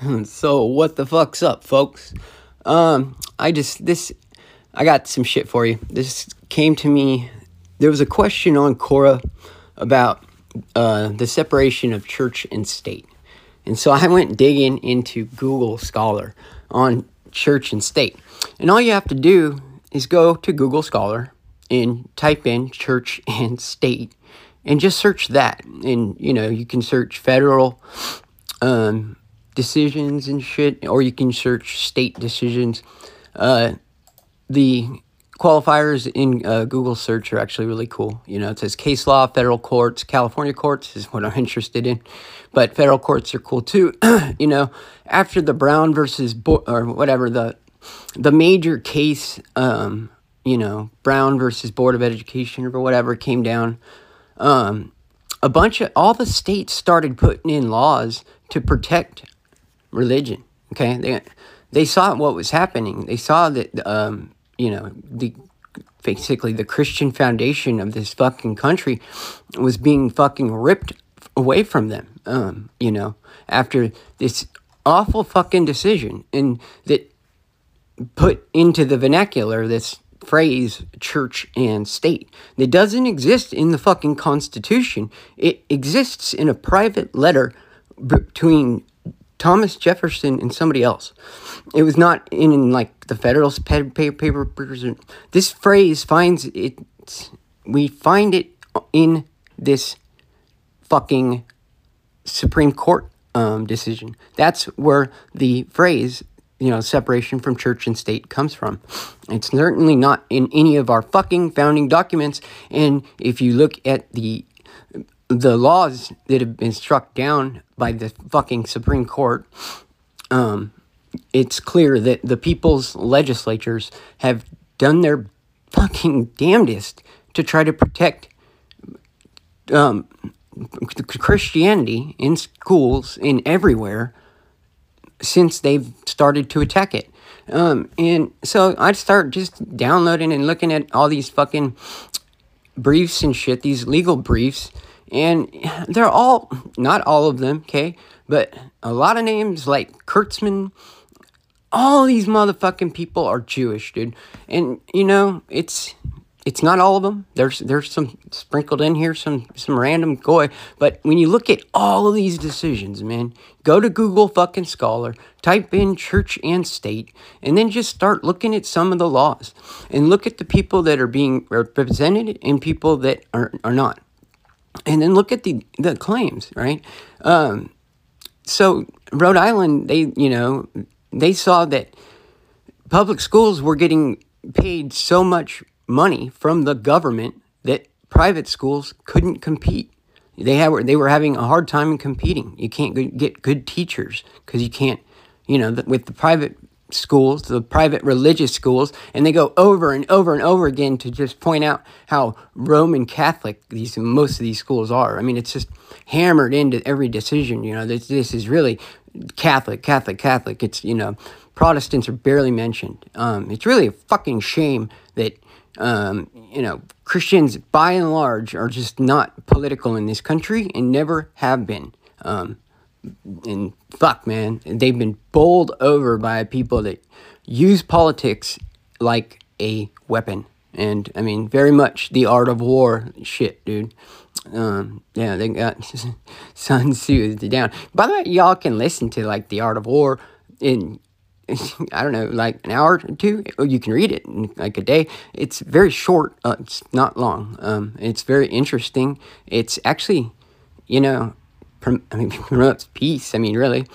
so what the fuck's up, folks? Um, I just this I got some shit for you. This came to me. There was a question on Quora about uh, the separation of church and state, and so I went digging into Google Scholar on church and state, and all you have to do is go to Google Scholar and type in church and state, and just search that, and you know you can search federal. Um, decisions and shit, or you can search state decisions. Uh, the qualifiers in uh, Google search are actually really cool. You know, it says case law, federal courts, California courts is what I'm interested in, but federal courts are cool too. you know, after the Brown versus Bo- or whatever the the major case, um, you know, Brown versus Board of Education or whatever came down. Um, a bunch of all the states started putting in laws to protect religion. Okay, they they saw what was happening. They saw that um, you know the basically the Christian foundation of this fucking country was being fucking ripped away from them. Um, you know, after this awful fucking decision, and that put into the vernacular this phrase church and state that doesn't exist in the fucking constitution it exists in a private letter between Thomas Jefferson and somebody else. It was not in, in like the Federalist papers. This phrase finds it. We find it in this fucking Supreme Court um, decision. That's where the phrase, you know, separation from church and state comes from. It's certainly not in any of our fucking founding documents. And if you look at the the laws that have been struck down by the fucking Supreme Court, um, it's clear that the people's legislatures have done their fucking damnedest to try to protect um, Christianity in schools and everywhere since they've started to attack it. Um, and so I'd start just downloading and looking at all these fucking briefs and shit, these legal briefs and they're all, not all of them, okay, but a lot of names like Kurtzman, all these motherfucking people are Jewish, dude. And you know, it's it's not all of them. There's there's some sprinkled in here, some some random goy. But when you look at all of these decisions, man, go to Google fucking Scholar, type in church and state, and then just start looking at some of the laws and look at the people that are being represented and people that are, are not and then look at the the claims, right? Um, so Rhode Island, they you know they saw that public schools were getting paid so much money from the government that private schools couldn't compete. They had they were having a hard time in competing. You can't get good teachers because you can't, you know, with the private schools, the private religious schools, and they go over and over and over again to just point out how Roman Catholic these most of these schools are. I mean, it's just hammered into every decision. You know, this this is really Catholic, Catholic, Catholic. It's you know, Protestants are barely mentioned. Um, it's really a fucking shame that. Um, you know, Christians by and large are just not political in this country and never have been. Um, and fuck, man, they've been bowled over by people that use politics like a weapon. And I mean, very much the art of war shit, dude. Um, yeah, they got Sun Tzu down. By the way, y'all can listen to like the art of war in I don't know, like an hour or two, or you can read it in like a day. It's very short. Uh, it's not long. Um, it's very interesting. It's actually, you know, I mean, promotes peace. I mean, really,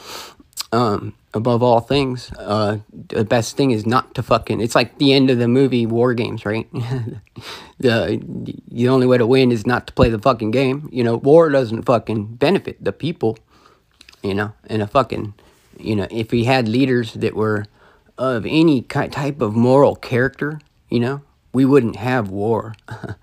um, above all things, uh, the best thing is not to fucking. It's like the end of the movie War Games, right? the the only way to win is not to play the fucking game. You know, war doesn't fucking benefit the people. You know, and a fucking, you know, if we had leaders that were of any type of moral character, you know, we wouldn't have war.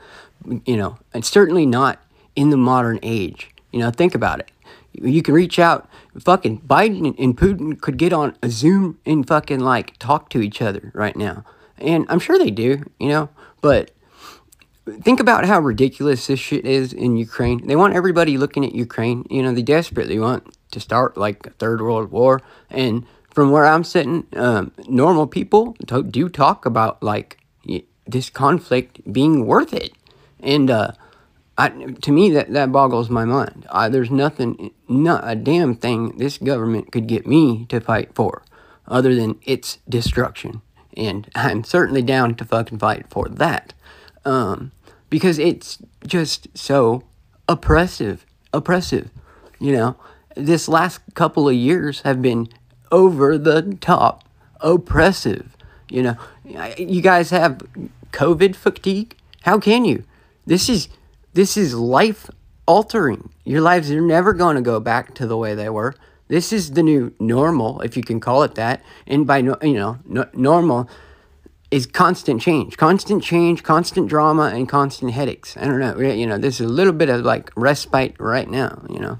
you know, and certainly not in the modern age. You know, think about it. You can reach out. Fucking Biden and Putin could get on a Zoom and fucking like talk to each other right now. And I'm sure they do, you know, but think about how ridiculous this shit is in Ukraine. They want everybody looking at Ukraine. You know, they desperately want to start like a third world war. And from where I'm sitting, um, normal people do talk about like this conflict being worth it. And uh, I, to me, that, that boggles my mind. I, there's nothing, not a damn thing this government could get me to fight for other than its destruction. And I'm certainly down to fucking fight for that. Um, because it's just so oppressive. Oppressive. You know, this last couple of years have been over the top oppressive. You know, you guys have COVID fatigue. How can you? This is this is life altering. Your lives are never going to go back to the way they were. This is the new normal, if you can call it that. And by you know, no, normal is constant change, constant change, constant drama, and constant headaches. I don't know. You know, there's a little bit of like respite right now. You know,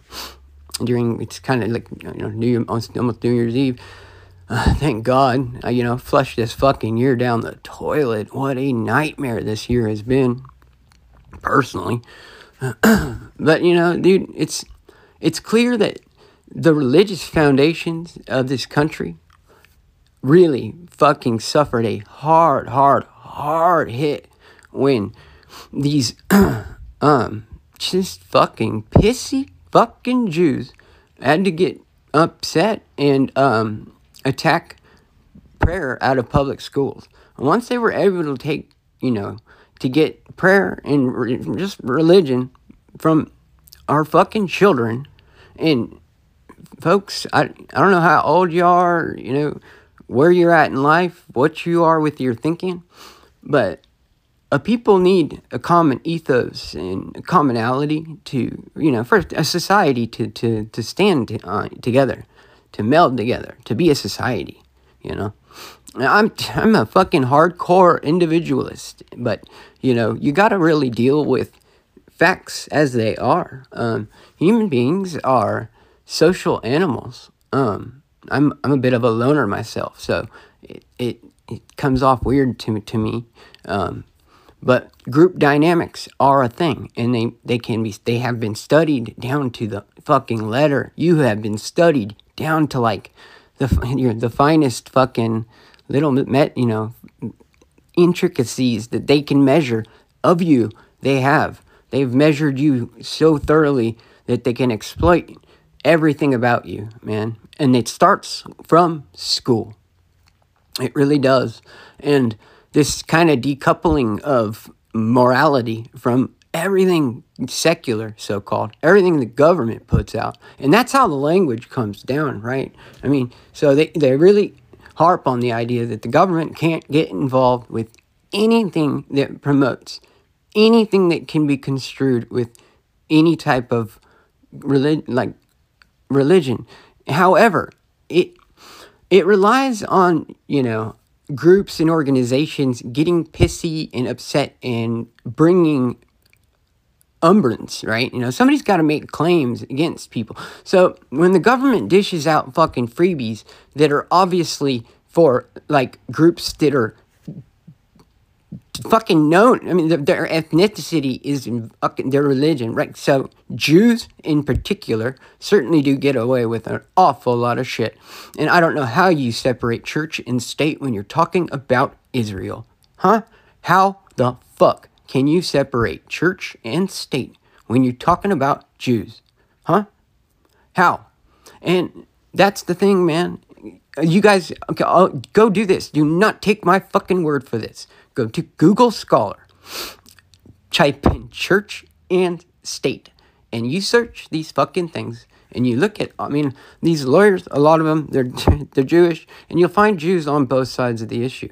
during it's kind of like you know New Year, almost, New Year's Eve. Uh, thank God, you know, flushed this fucking year down the toilet. What a nightmare this year has been, personally. but you know, dude, it's it's clear that the religious foundations of this country really fucking suffered a hard, hard, hard hit when these um just fucking pissy fucking Jews had to get upset and um attack prayer out of public schools. Once they were able to take, you know, to get prayer and re- just religion from our fucking children and folks, I, I don't know how old you are, you know, where you're at in life, what you are with your thinking, but a people need a common ethos and a commonality to, you know, first a society to, to, to stand uh, together, to meld together, to be a society, you know. I'm I'm a fucking hardcore individualist, but you know you got to really deal with facts as they are. Um, human beings are social animals. Um, I'm I'm a bit of a loner myself, so it it, it comes off weird to to me. Um, but group dynamics are a thing, and they, they can be they have been studied down to the fucking letter. You have been studied down to like the the finest fucking little met you know intricacies that they can measure of you. They have they've measured you so thoroughly that they can exploit everything about you, man. And it starts from school. It really does. And this kind of decoupling of morality from everything secular, so called, everything the government puts out. And that's how the language comes down, right? I mean, so they, they really harp on the idea that the government can't get involved with anything that promotes anything that can be construed with any type of religion, like religion. However, it it relies on you know groups and organizations getting pissy and upset and bringing umbrance, right? You know, somebody's got to make claims against people. So when the government dishes out fucking freebies that are obviously for like groups that are fucking known. I mean, their, ethnicity is in fucking their religion, right? So Jews in particular certainly do get away with an awful lot of shit. And I don't know how you separate church and state when you're talking about Israel, huh? How the fuck can you separate church and state when you're talking about Jews, huh? How? And that's the thing, man. You guys, okay, I'll, go do this. Do not take my fucking word for this go to Google Scholar, type in church and state, and you search these fucking things. And you look at, I mean, these lawyers, a lot of them, they're, they're Jewish, and you'll find Jews on both sides of the issue.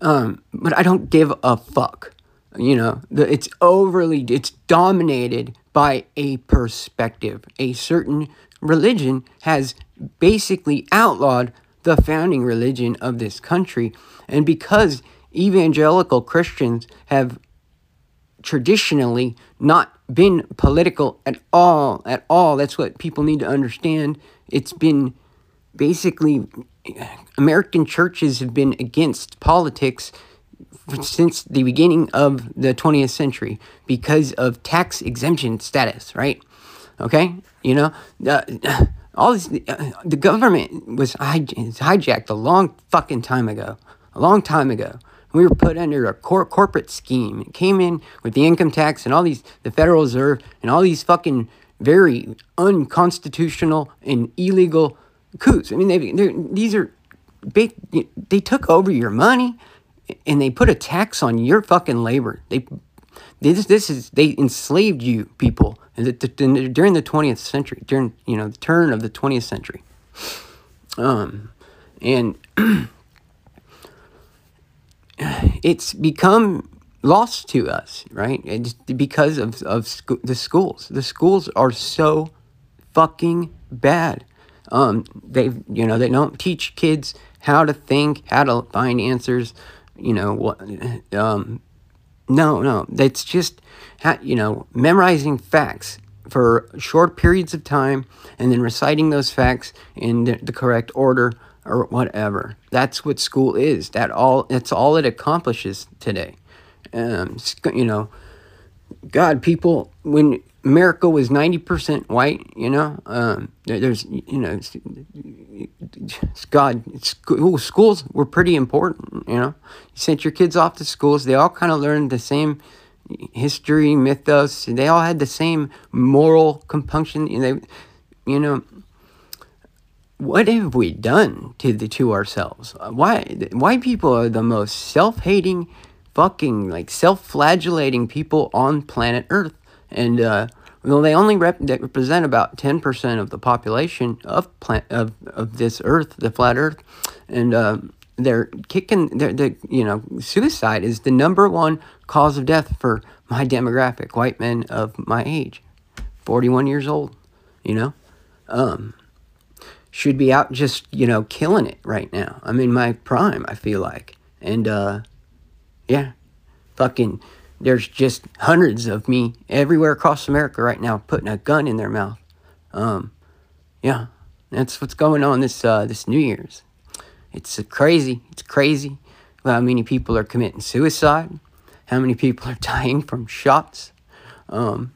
Um, but I don't give a fuck. You know, the, it's overly, it's dominated by a perspective. A certain religion has basically outlawed the founding religion of this country. And because evangelical Christians have traditionally not been political at all, at all, that's what people need to understand. It's been basically, American churches have been against politics since the beginning of the 20th century because of tax exemption status, right? Okay, you know, uh, all this, uh, the government was hij- hijacked a long fucking time ago, a long time ago. We were put under a cor- corporate scheme. It came in with the income tax and all these, the Federal Reserve and all these fucking very unconstitutional and illegal coups. I mean, they, these are, big. they took over your money and they put a tax on your fucking labor. They, this, this is, they enslaved you people during the 20th century, during, you know, the turn of the 20th century. Um, and it's become lost to us, right? It's because of, of the schools. The schools are so fucking bad. Um, they, you know, they don't teach kids how to think, how to find answers. You know what? Um, no, no, that's just, how, you know, memorizing facts for short periods of time and then reciting those facts in the, the correct order or whatever. That's what school is. That all. That's all it accomplishes today. Um, you know, God, people when America was ninety percent white, you know, um, there's you know, God, schools were pretty important. You know, you sent your kids off to schools; they all kind of learned the same history, mythos. They all had the same moral compunction. They, you know, what have we done to the to ourselves? Why why people are the most self-hating, fucking like self-flagellating people on planet Earth, and uh, well, they only rep- they represent about ten percent of the population of plant of, of this Earth, the flat Earth, and uh, they're kicking. They're, you know suicide is the number one cause of death for my demographic, white men of my age, forty-one years old. You know. Um, should be out just, you know, killing it right now. I'm in my prime, I feel like. And, uh, yeah, fucking, there's just hundreds of me everywhere across America right now putting a gun in their mouth. Um, yeah, that's what's going on this, uh, this New Year's. It's crazy. It's crazy how many people are committing suicide, how many people are dying from shots. Um,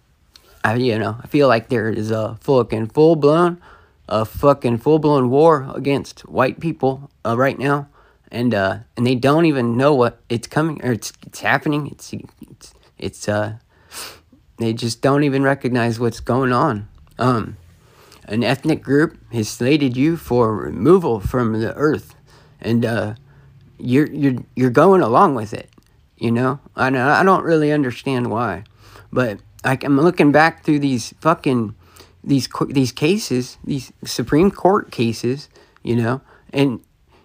I, you know, I feel like there is a fucking full blown a fucking full blown war against white people uh, right now, and uh, and they don't even know what it's coming or it's it's happening. It's it's it's uh, they just don't even recognize what's going on. Um, an ethnic group has slated you for removal from the earth, and uh, you're you're you're going along with it. You know, I I don't really understand why, but like I'm looking back through these fucking these these cases, these Supreme Court cases, you know, and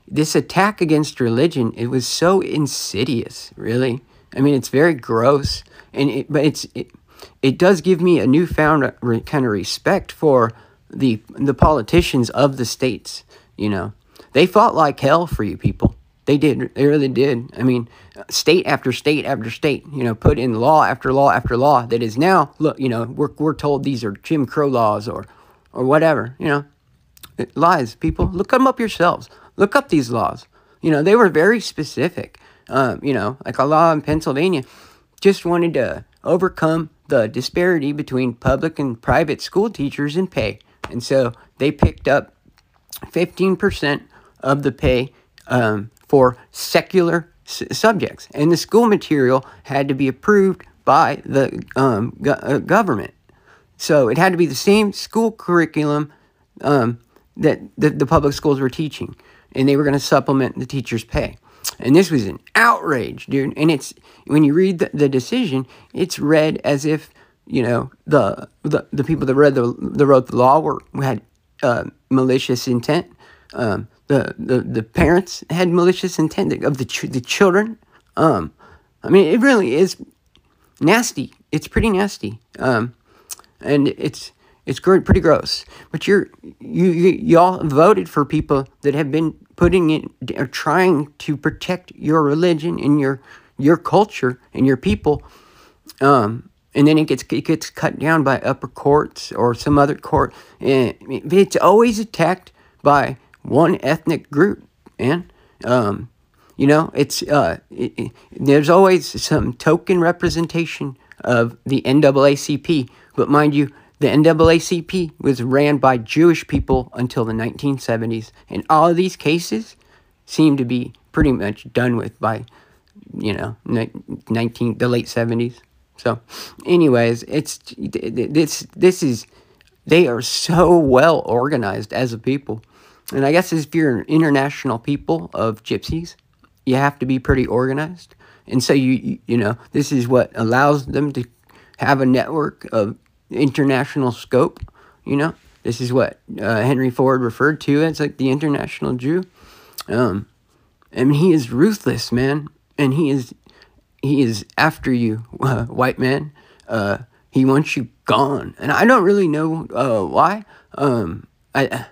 this attack against religion, it was so insidious, really. I mean, it's very gross, and it, but it's it, it does give me a newfound re, kind of respect for the the politicians of the states. You know, they fought like hell for you people. They did. They really did. I mean, state after state after state, you know, put in law after law after law that is now, look, you know, we're, we're told these are Jim Crow laws or, or whatever, you know. Lies, people. Look them up yourselves. Look up these laws. You know, they were very specific. Um, you know, like a law in Pennsylvania just wanted to overcome the disparity between public and private school teachers in pay. And so they picked up 15% of the pay um, for secular s- subjects, and the school material had to be approved by the um, go- uh, government. So it had to be the same school curriculum um, that the, the public schools were teaching, and they were going to supplement the teachers' pay. And this was an outrage, dude. And it's when you read the, the decision, it's read as if you know the the, the people that read the that wrote the law were had uh, malicious intent. Um, the, the, the parents had malicious intent of the ch- the children. Um, I mean, it really is nasty. It's pretty nasty. Um, and it's it's pretty gross. But you're you, you y'all voted for people that have been putting it or trying to protect your religion and your your culture and your people. Um, and then it gets it gets cut down by upper courts or some other court. And it's always attacked by one ethnic group, and um, you know, it's uh, it, it, there's always some token representation of the NAACP, but mind you, The NAACP was ran by Jewish people until the 1970s, and all of these cases seem to be pretty much done with by, you know, 19 the late 70s. So, anyways, it's this this is they are so well organized as a people, and I guess if you're an international people of gypsies, you have to be pretty organized, and so you you know this is what allows them to have a network of international scope. You know, this is what uh, Henry Ford referred to as like the international Jew. Um, he is ruthless, man, and he is he is after you, uh, white man. Uh, he wants you gone, and I don't really know uh, why. Um, I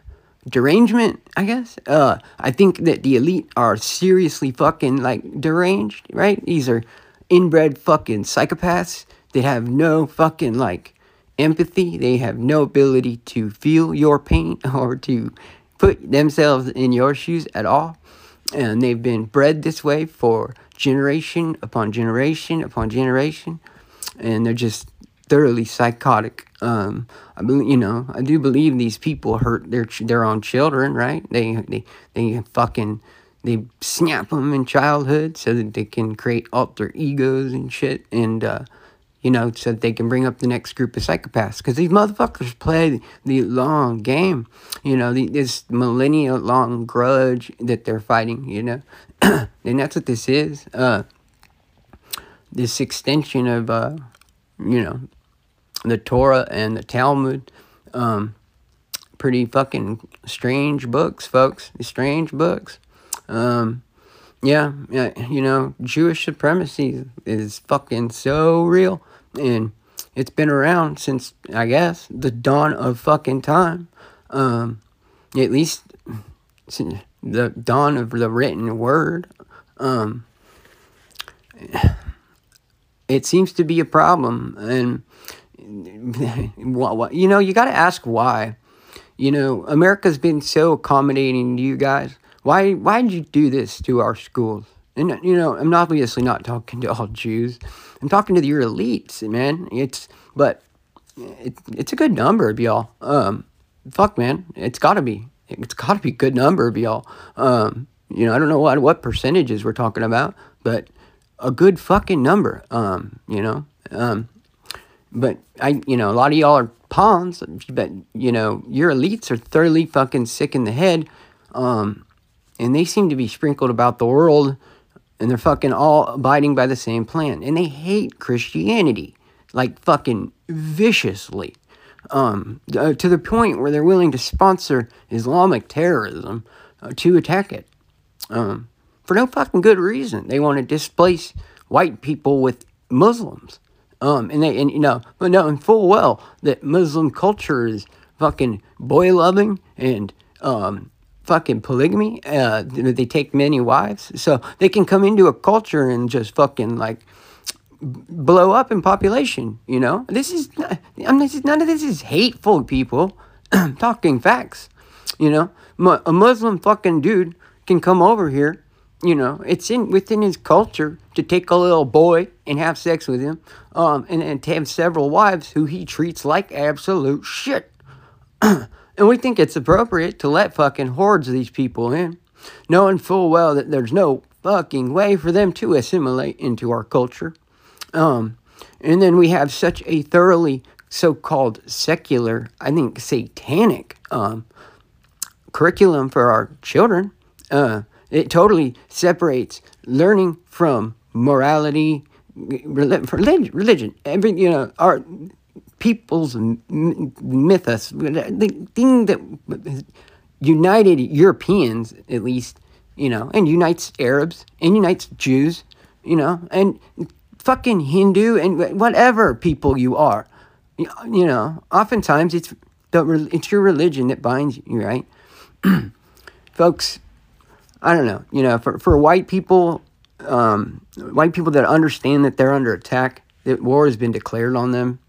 derangement, I guess. Uh, I think that the elite are seriously fucking like deranged, right? These are inbred fucking psychopaths that have no fucking like empathy. They have no ability to feel your pain or to put themselves in your shoes at all. And they've been bred this way for generation upon generation upon generation. And they're just thoroughly psychotic. Um, I believe, you know, I do believe these people hurt their their own children, right? They they they fucking they snap them in childhood so that they can create alter egos and shit. And uh, you know, so they can bring up the next group of psychopaths. Because these motherfuckers play the long game, you know, the, this millennia long grudge that they're fighting, you know. and that's what this is. Uh, this extension of, uh, you know, the Torah and the Talmud. Um, pretty fucking strange books, folks. Strange books. Um, yeah, you know, Jewish supremacy is fucking so real and it's been around since I guess the dawn of fucking time. Um, at least since the dawn of the written word. Um, it seems to be a problem, and you know you got to ask why. You know, America's been so accommodating to you guys. Why? Why did you do this to our schools? And you know, I'm obviously not talking to all Jews. I'm talking to your elites, man. It's but it, it's a good number of y'all. Um, fuck, man, it's gotta be. It's gotta be a good number of y'all. Um, you know, I don't know what what percentages we're talking about, but a good fucking number. Um, you know, um, but I, you know, a lot of y'all are pawns, but you know, your elites are thoroughly fucking sick in the head. Um, and they seem to be sprinkled about the world and they're fucking all abiding by the same plan. And they hate Christianity, like fucking viciously, um, uh, to the point where they're willing to sponsor Islamic terrorism uh, to attack it. Um, for no fucking good reason. They want to displace white people with Muslims. Um, and they, and you know, but knowing full well that Muslim culture is fucking boy loving and um, fucking polygamy. Uh, they take many wives, so they can come into a culture and just fucking like blow up in population. You know, this is I'm this is, none of this is hateful, people. talking facts. You know, a Muslim fucking dude can come over here. You know, it's in within his culture to take a little boy and have sex with him, um, and, and to have several wives who he treats like absolute shit. And we think it's appropriate to let fucking hordes of these people in, knowing full well that there's no fucking way for them to assimilate into our culture. Um, and then we have such a thoroughly so called secular, I think satanic um, curriculum for our children. Uh, it totally separates learning from morality, religion, religion. Every you know, our people's mythos, the thing that united Europeans, at least, you know, and unites Arabs and unites Jews, you know, and fucking Hindu and whatever people you are, you know, oftentimes it's the it's your religion that binds you, right? Folks, I don't know, you know, for, for white people, um, white people that understand that they're under attack, that war has been declared on them,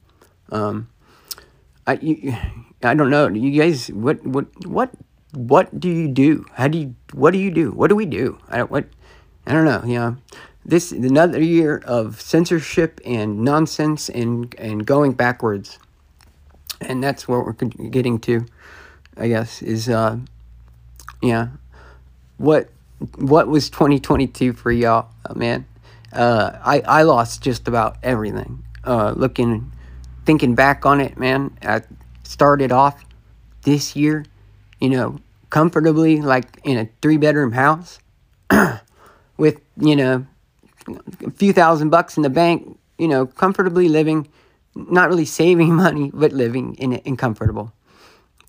um, I you, I don't know. You guys, what what what what do you do? How do you what do you do? What do we do? I don't what I don't know. You know, this another year of censorship and nonsense and and going backwards. and that's what we're getting to, I guess, is uh, yeah, what what was 2022 for y'all, man? Uh, I I lost just about everything. Uh, looking, thinking back on it, man, I started off this year, you know, comfortably, like in a three bedroom house, with you know, a few thousand bucks in the bank, you know, comfortably living not really saving money, but living in in comfortable.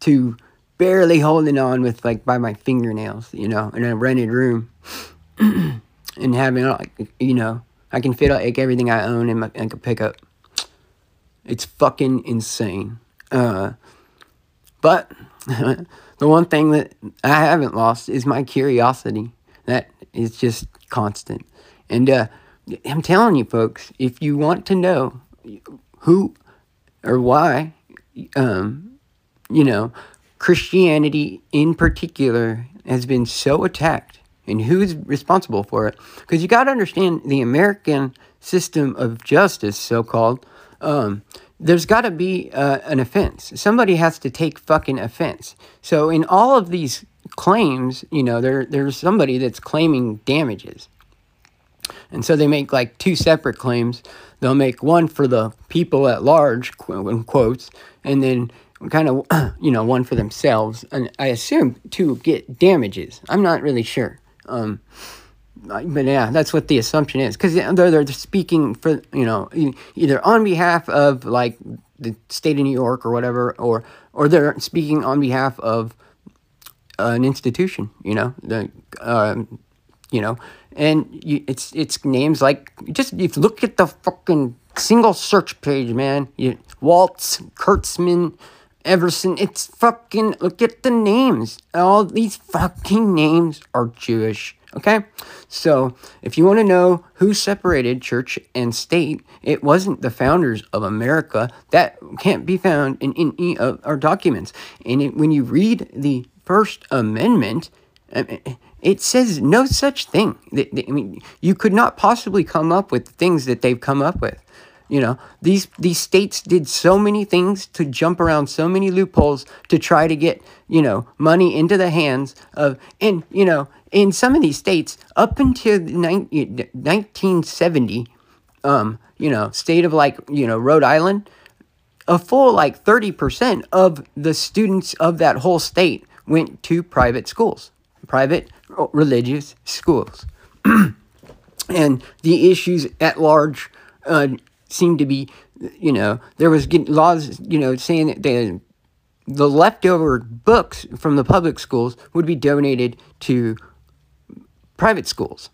To barely holding on with like by my fingernails, you know, in a rented room, and having like you know, I can fit like everything I own in my like a pickup. It's fucking insane. Uh, but the one thing that I haven't lost is my curiosity. That is just constant. And uh, I'm telling you, folks, if you want to know who or why, um, you know, Christianity in particular has been so attacked and who's responsible for it. Because you got to understand the American system of justice, so called, um, there's got to be uh, an offense. Somebody has to take fucking offense. So in all of these claims, you know, there there's somebody that's claiming damages. And so they make like two separate claims they'll make one for the people at large, in quotes, and then kind of, you know, one for themselves. And I assume to get damages. I'm not really sure. Um, but yeah, that's what the assumption is. Because they're, they're speaking for, you know, either on behalf of like the state of New York or whatever, or, or they're speaking on behalf of an institution, you know, the, um, you know, and you, it's it's names like just if look at the fucking single search page, man. You, Walz, Kurtzman, Everson. It's fucking look at the names. All these fucking names are Jewish. Okay, so if you want to know who separated church and state, it wasn't the founders of America. That can't be found in any of our documents. And it, when you read the First Amendment, uh, it says no such thing. I mean, you could not possibly come up with things that they've come up with. You know, these these states did so many things to jump around so many loopholes to try to get, you know, money into the hands of and you know, in some of these states up until 1970 um, you know, state of like, you know, Rhode Island, a full like 30% of the students of that whole state went to private schools private religious schools. and the issues at large uh, seem to be, you know, there was laws, you know, saying that the, the leftover books from the public schools would be donated to private schools.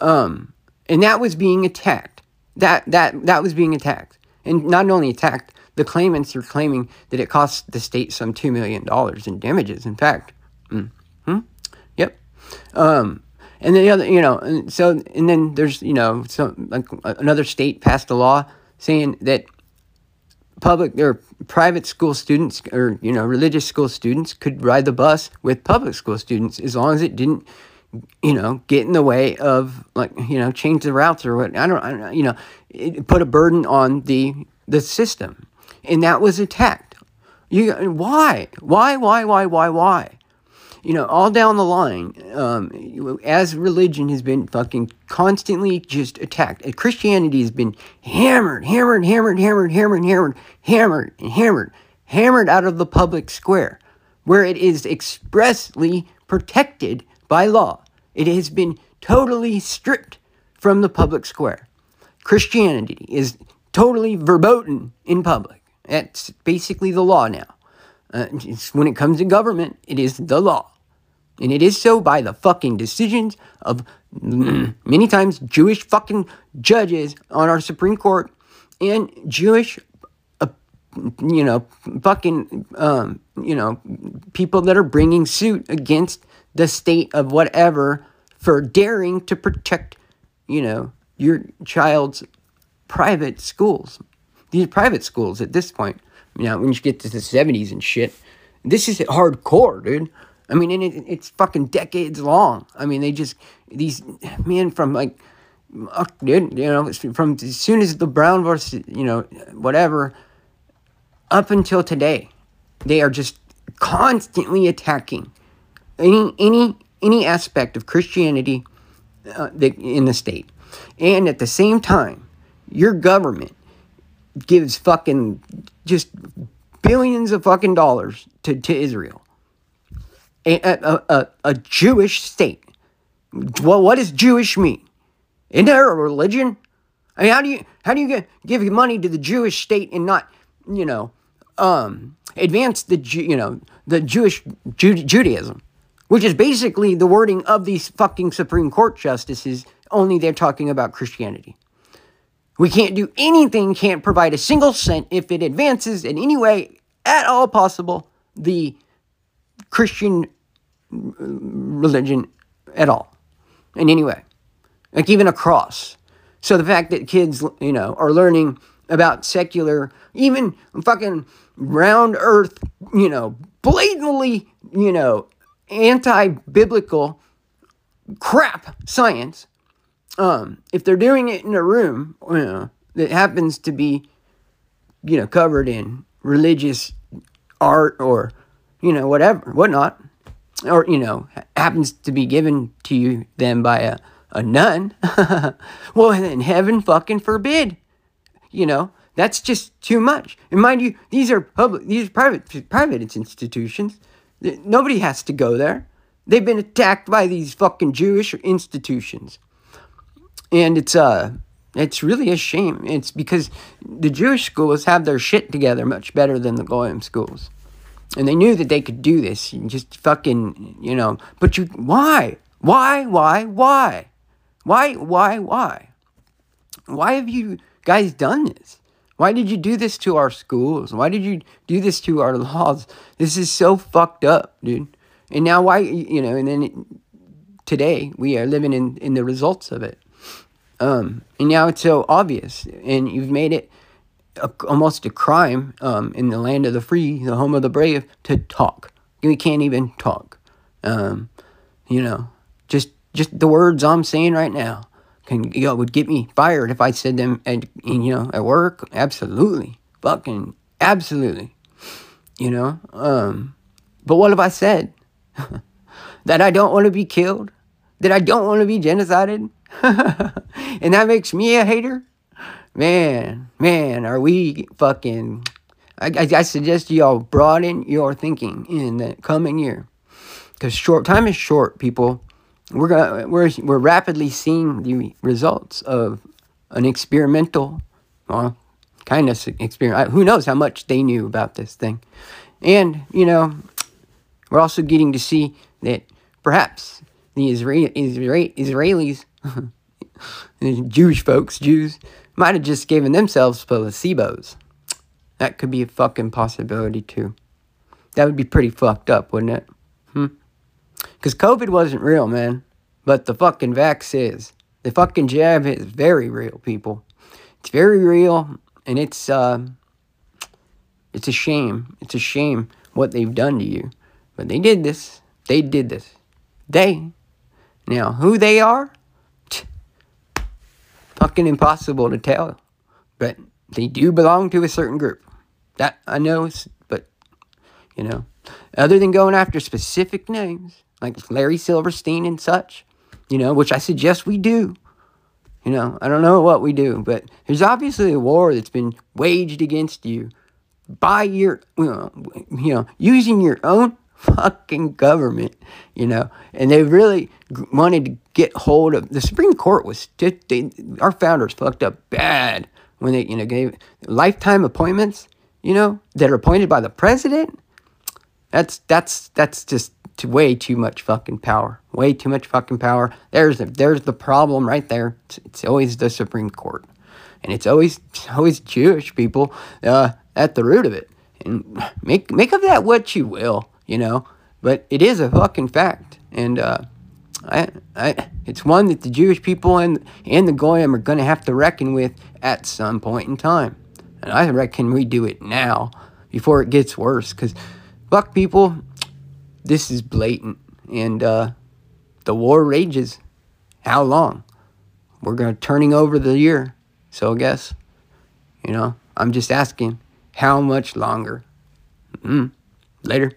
Um, and that was being attacked. That, that, that was being attacked. And not only attacked, the claimants are claiming that it cost the state some $2 million in damages. In fact, mm, hmm? Yep. Um, and then the other, you know, and so and then there's you know some like another state passed a law saying that public or private school students or you know religious school students could ride the bus with public school students as long as it didn't you know get in the way of like you know change the routes or what I don't, I don't you know it put a burden on the the system. And that was attacked. You why? Why why why why why you know, all down the line, um, as religion has been fucking constantly just attacked, Christianity has been hammered, hammered, hammered, hammered, hammered, hammered, hammered, and hammered, hammered out of the public square, where it is expressly protected by law. It has been totally stripped from the public square. Christianity is totally verboten in public. That's basically the law now. Uh, when it comes to government, it is the law. And it is so by the fucking decisions of many times Jewish fucking judges on our Supreme Court and Jewish, uh, you know, fucking, um, you know, people that are bringing suit against the state of whatever for daring to protect, you know, your child's private schools. These private schools at this point, you know, when you get to the 70s and shit, this is hardcore, dude. I mean, and it, it's fucking decades long. I mean, they just these men from like, dude, you know, from as soon as the Brown versus you know whatever, up until today, they are just constantly attacking any any any aspect of Christianity uh, in the state. And at the same time, your government gives fucking just billions of fucking dollars to, to Israel. A, a, a, a Jewish state. Well, what does Jewish mean? Isn't there a religion? I mean, how do you how do you get, give money to the Jewish state and not, you know, um, advance the you know the Jewish Judaism, which is basically the wording of these fucking Supreme Court justices. Only they're talking about Christianity. We can't do anything, can't provide a single cent if it advances in any way at all possible the Christian religion at all, in any way, like even a cross. So the fact that kids, you know, are learning about secular, even fucking round earth, you know, blatantly, you know, anti biblical crap science um, if they're doing it in a room you know, that happens to be, you know, covered in religious art or, you know, whatever, whatnot, or, you know, happens to be given to you then by a, a nun, well, then heaven fucking forbid. You know, that's just too much. And mind you, these are public, these are private, private institutions. Nobody has to go there. They've been attacked by these fucking Jewish institutions and it's uh it's really a shame. It's because the Jewish schools have their shit together much better than the Goyim schools. And they knew that they could do this. You just fucking, you know, but you, why? Why, why, why? Why, why, why? Why have you guys done this? Why did you do this to our schools? Why did you do this to our laws? This is so fucked up, dude. And now why, you know, and then it, today we are living in, in the results of it. Um, and now it's so obvious, and you've made it a, almost a crime um, in the land of the free, the home of the brave, to talk. We can't even talk. Um, you know, just just the words I'm saying right now can you know, would get me fired if I said them at you know at work. Absolutely, fucking absolutely. You know, um, but what have I said? that I don't want to be killed? That I don't want to be genocided? and that makes me a hater? Man, man, are we fucking. I, I, suggest y'all broaden your thinking in the coming year. Because short time is short, people. We're, gonna, we're, we're rapidly seeing the results of an experimental, well, kind of experiment. Who knows how much they knew about this thing. And, you know, we're also getting to see that perhaps the Israeli, Israeli Israelis Jewish folks, Jews, might have just given themselves placebos. That could be a fucking possibility too. That would be pretty fucked up, wouldn't it? Hmm? Because COVID wasn't real, man. But the fucking vax is. The fucking jab is very real, people. It's very real, and it's, uh, it's a shame. It's a shame what they've done to you. But they did this. They did this. They. Now, who they are? Fucking impossible to tell. But they do belong to a certain group. That I know, but, you know, other than going after specific names, like Larry Silverstein and such, you know, which I suggest we do. You know, I don't know what we do, but there's obviously a war that's been waged against you by your, you know, you know using your own fucking government, you know, and they really wanted to get hold of the Supreme Court was just, they, our founders fucked up bad when they you know gave lifetime appointments, you know, that are appointed by the president. That's that's that's just way too much fucking power. Way too much fucking power. There's the, there's the problem right there. It's, it's always the Supreme Court, and it's always always Jewish people uh, at the root of it. And make make of that what you will you know. But it is a fucking fact, and uh, I, I, it's one that the Jewish people and and the goyim are going to have to reckon with at some point in time. And I reckon we do it now before it gets worse, because fuck people, this is blatant, and uh, the war rages. How long? We're going to turning over the year, so I guess, you know, I'm just asking How much longer? Mm. Later.